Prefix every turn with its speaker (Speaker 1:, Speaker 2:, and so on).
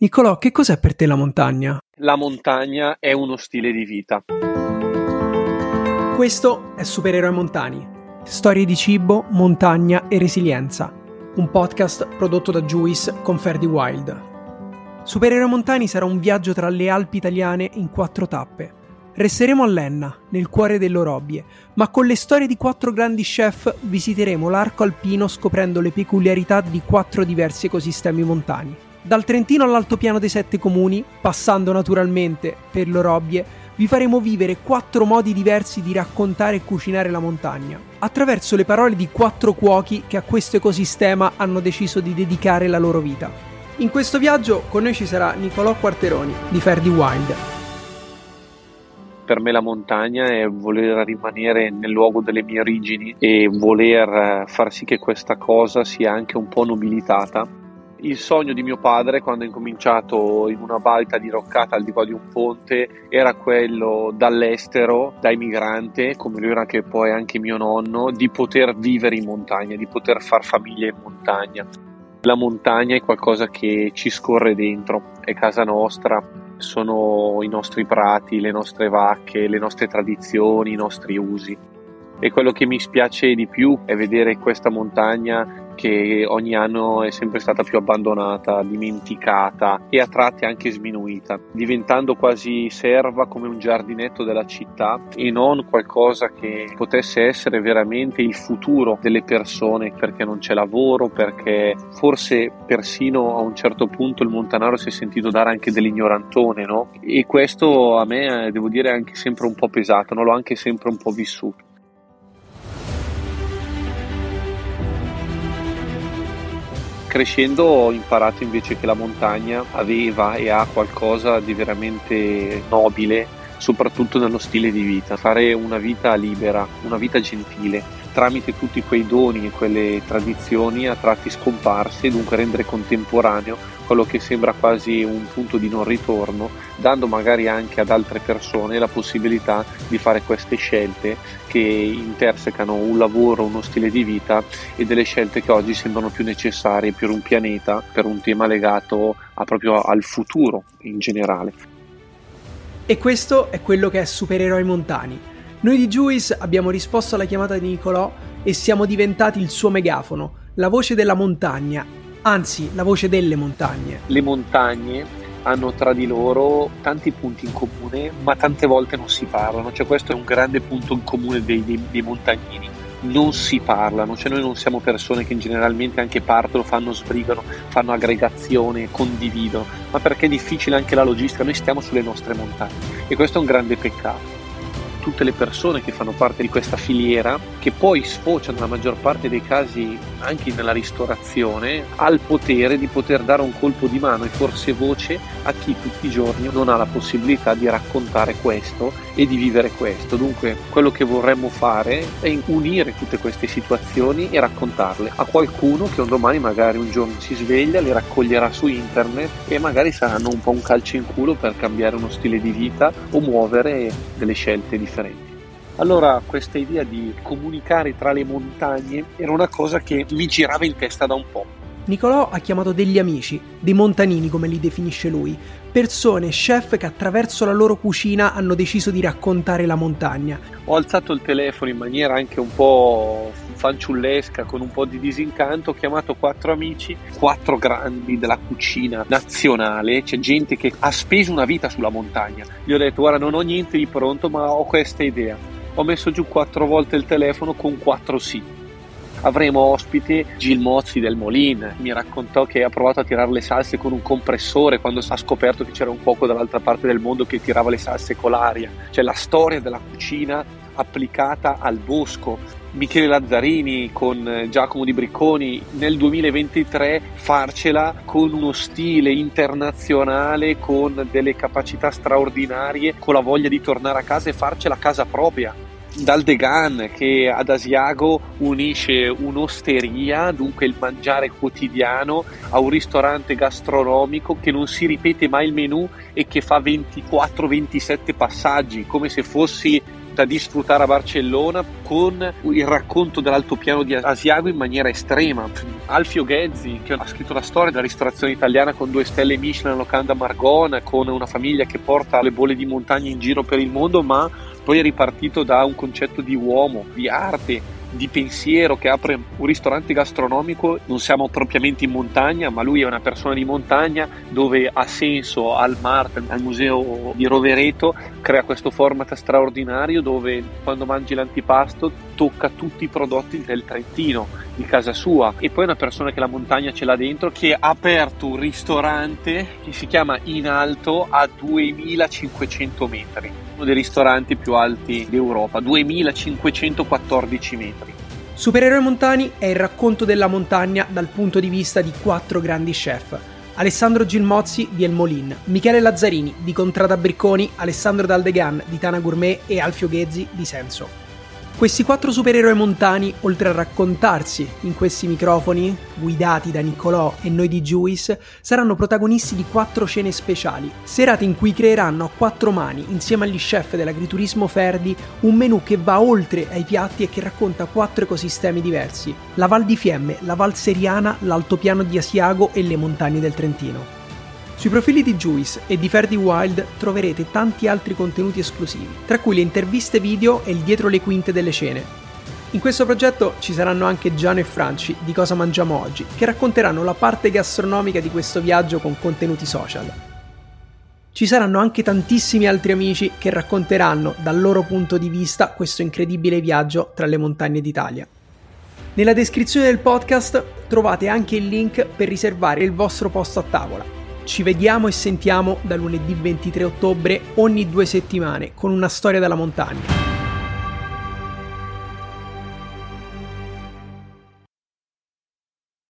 Speaker 1: Nicolò, che cos'è per te la montagna?
Speaker 2: La montagna è uno stile di vita.
Speaker 1: Questo è Supereroi Montani. Storie di cibo, montagna e resilienza. Un podcast prodotto da Juice con Ferdi Wild. Supereroi Montani sarà un viaggio tra le Alpi italiane in quattro tappe. Resteremo a Lenna, nel cuore dell'Orobbie, ma con le storie di quattro grandi chef visiteremo l'arco alpino scoprendo le peculiarità di quattro diversi ecosistemi montani. Dal Trentino all'altopiano dei sette comuni, passando naturalmente per l'Orobbie, vi faremo vivere quattro modi diversi di raccontare e cucinare la montagna, attraverso le parole di quattro cuochi che a questo ecosistema hanno deciso di dedicare la loro vita. In questo viaggio con noi ci sarà Nicolò Quarteroni di Ferdi Wild.
Speaker 2: Per me la montagna è voler rimanere nel luogo delle mie origini e voler far sì che questa cosa sia anche un po' nobilitata il sogno di mio padre quando ha incominciato in una balta diroccata al di qua di un ponte era quello dall'estero, da immigrante, come lui era anche poi anche mio nonno, di poter vivere in montagna, di poter far famiglia in montagna. La montagna è qualcosa che ci scorre dentro, è casa nostra, sono i nostri prati, le nostre vacche, le nostre tradizioni, i nostri usi. E quello che mi spiace di più è vedere questa montagna che ogni anno è sempre stata più abbandonata, dimenticata e a tratti anche sminuita, diventando quasi serva come un giardinetto della città e non qualcosa che potesse essere veramente il futuro delle persone perché non c'è lavoro, perché forse persino a un certo punto il Montanaro si è sentito dare anche dell'ignorantone, no? E questo a me devo dire è anche sempre un po' pesato, non l'ho anche sempre un po' vissuto. Crescendo ho imparato invece che la montagna aveva e ha qualcosa di veramente nobile, soprattutto nello stile di vita, fare una vita libera, una vita gentile, tramite tutti quei doni e quelle tradizioni a tratti scomparsi e dunque rendere contemporaneo quello che sembra quasi un punto di non ritorno, dando magari anche ad altre persone la possibilità di fare queste scelte che intersecano un lavoro, uno stile di vita e delle scelte che oggi sembrano più necessarie per un pianeta, per un tema legato proprio al futuro in generale.
Speaker 1: E questo è quello che è Supereroi Montani. Noi di Juice abbiamo risposto alla chiamata di Nicolò e siamo diventati il suo megafono, la voce della montagna anzi la voce delle montagne.
Speaker 2: Le montagne hanno tra di loro tanti punti in comune, ma tante volte non si parlano, cioè questo è un grande punto in comune dei, dei, dei montagnini. Non si parlano, cioè noi non siamo persone che generalmente anche partono, fanno sbrigano, fanno aggregazione, condividono, ma perché è difficile anche la logistica, noi stiamo sulle nostre montagne e questo è un grande peccato tutte le persone che fanno parte di questa filiera, che poi sfocia nella maggior parte dei casi anche nella ristorazione, ha il potere di poter dare un colpo di mano e forse voce a chi tutti i giorni non ha la possibilità di raccontare questo e di vivere questo. Dunque quello che vorremmo fare è unire tutte queste situazioni e raccontarle a qualcuno che un domani magari un giorno si sveglia, le raccoglierà su internet e magari saranno un po' un calcio in culo per cambiare uno stile di vita o muovere delle scelte differenti differenti. Allora questa idea di comunicare tra le montagne era una cosa che mi girava in testa da un po'.
Speaker 1: Nicolò ha chiamato degli amici, dei montanini come li definisce lui, persone, chef che attraverso la loro cucina hanno deciso di raccontare la montagna.
Speaker 2: Ho alzato il telefono in maniera anche un po' fanciullesca, con un po' di disincanto, ho chiamato quattro amici, quattro grandi della cucina nazionale, c'è gente che ha speso una vita sulla montagna. Gli ho detto guarda non ho niente di pronto ma ho questa idea. Ho messo giù quattro volte il telefono con quattro sì avremo ospite Gil Mozzi del Molin. Mi raccontò che ha provato a tirare le salse con un compressore quando ha scoperto che c'era un cuoco dall'altra parte del mondo che tirava le salse con l'aria. Cioè la storia della cucina applicata al bosco. Michele Lazzarini con Giacomo Di Bricconi nel 2023 farcela con uno stile internazionale, con delle capacità straordinarie, con la voglia di tornare a casa e farcela a casa propria. Dal Degan che ad Asiago unisce un'osteria, dunque il mangiare quotidiano, a un ristorante gastronomico che non si ripete mai il menù e che fa 24-27 passaggi, come se fossi da disfruttare a Barcellona con il racconto dell'altopiano di Asiago in maniera estrema. Alfio Ghezzi, che ha scritto la storia della ristorazione italiana con due stelle Michelin locanda Margona, con una famiglia che porta le bolle di montagna in giro per il mondo, ma poi è ripartito da un concetto di uomo, di arte, di pensiero che apre un ristorante gastronomico, non siamo propriamente in montagna, ma lui è una persona di montagna dove ha senso al Mart, al museo di Rovereto, crea questo format straordinario dove quando mangi l'antipasto tocca tutti i prodotti del Trentino, di casa sua e poi una persona che la montagna ce l'ha dentro che ha aperto un ristorante che si chiama In Alto a 2500 metri, uno dei ristoranti più alti d'Europa, 2514 metri.
Speaker 1: Supereroi Montani è il racconto della montagna dal punto di vista di quattro grandi chef. Alessandro Gilmozzi di El Molin, Michele Lazzarini di Contrada Bricconi, Alessandro Daldegan di Tana Gourmet e Alfio Ghezzi di Senso. Questi quattro supereroi montani, oltre a raccontarsi in questi microfoni, guidati da Niccolò e noi di Juice, saranno protagonisti di quattro cene speciali, serate in cui creeranno a quattro mani, insieme agli chef dell'agriturismo Ferdi, un menù che va oltre ai piatti e che racconta quattro ecosistemi diversi: la Val di Fiemme, la Val Seriana, l'Altopiano di Asiago e le montagne del Trentino. Sui profili di Juice e di Ferdi Wild troverete tanti altri contenuti esclusivi, tra cui le interviste video e il dietro le quinte delle cene. In questo progetto ci saranno anche Giano e Franci di Cosa Mangiamo Oggi, che racconteranno la parte gastronomica di questo viaggio con contenuti social. Ci saranno anche tantissimi altri amici che racconteranno dal loro punto di vista questo incredibile viaggio tra le montagne d'Italia. Nella descrizione del podcast trovate anche il link per riservare il vostro posto a tavola ci vediamo e sentiamo da lunedì 23 ottobre ogni due settimane con una storia della montagna.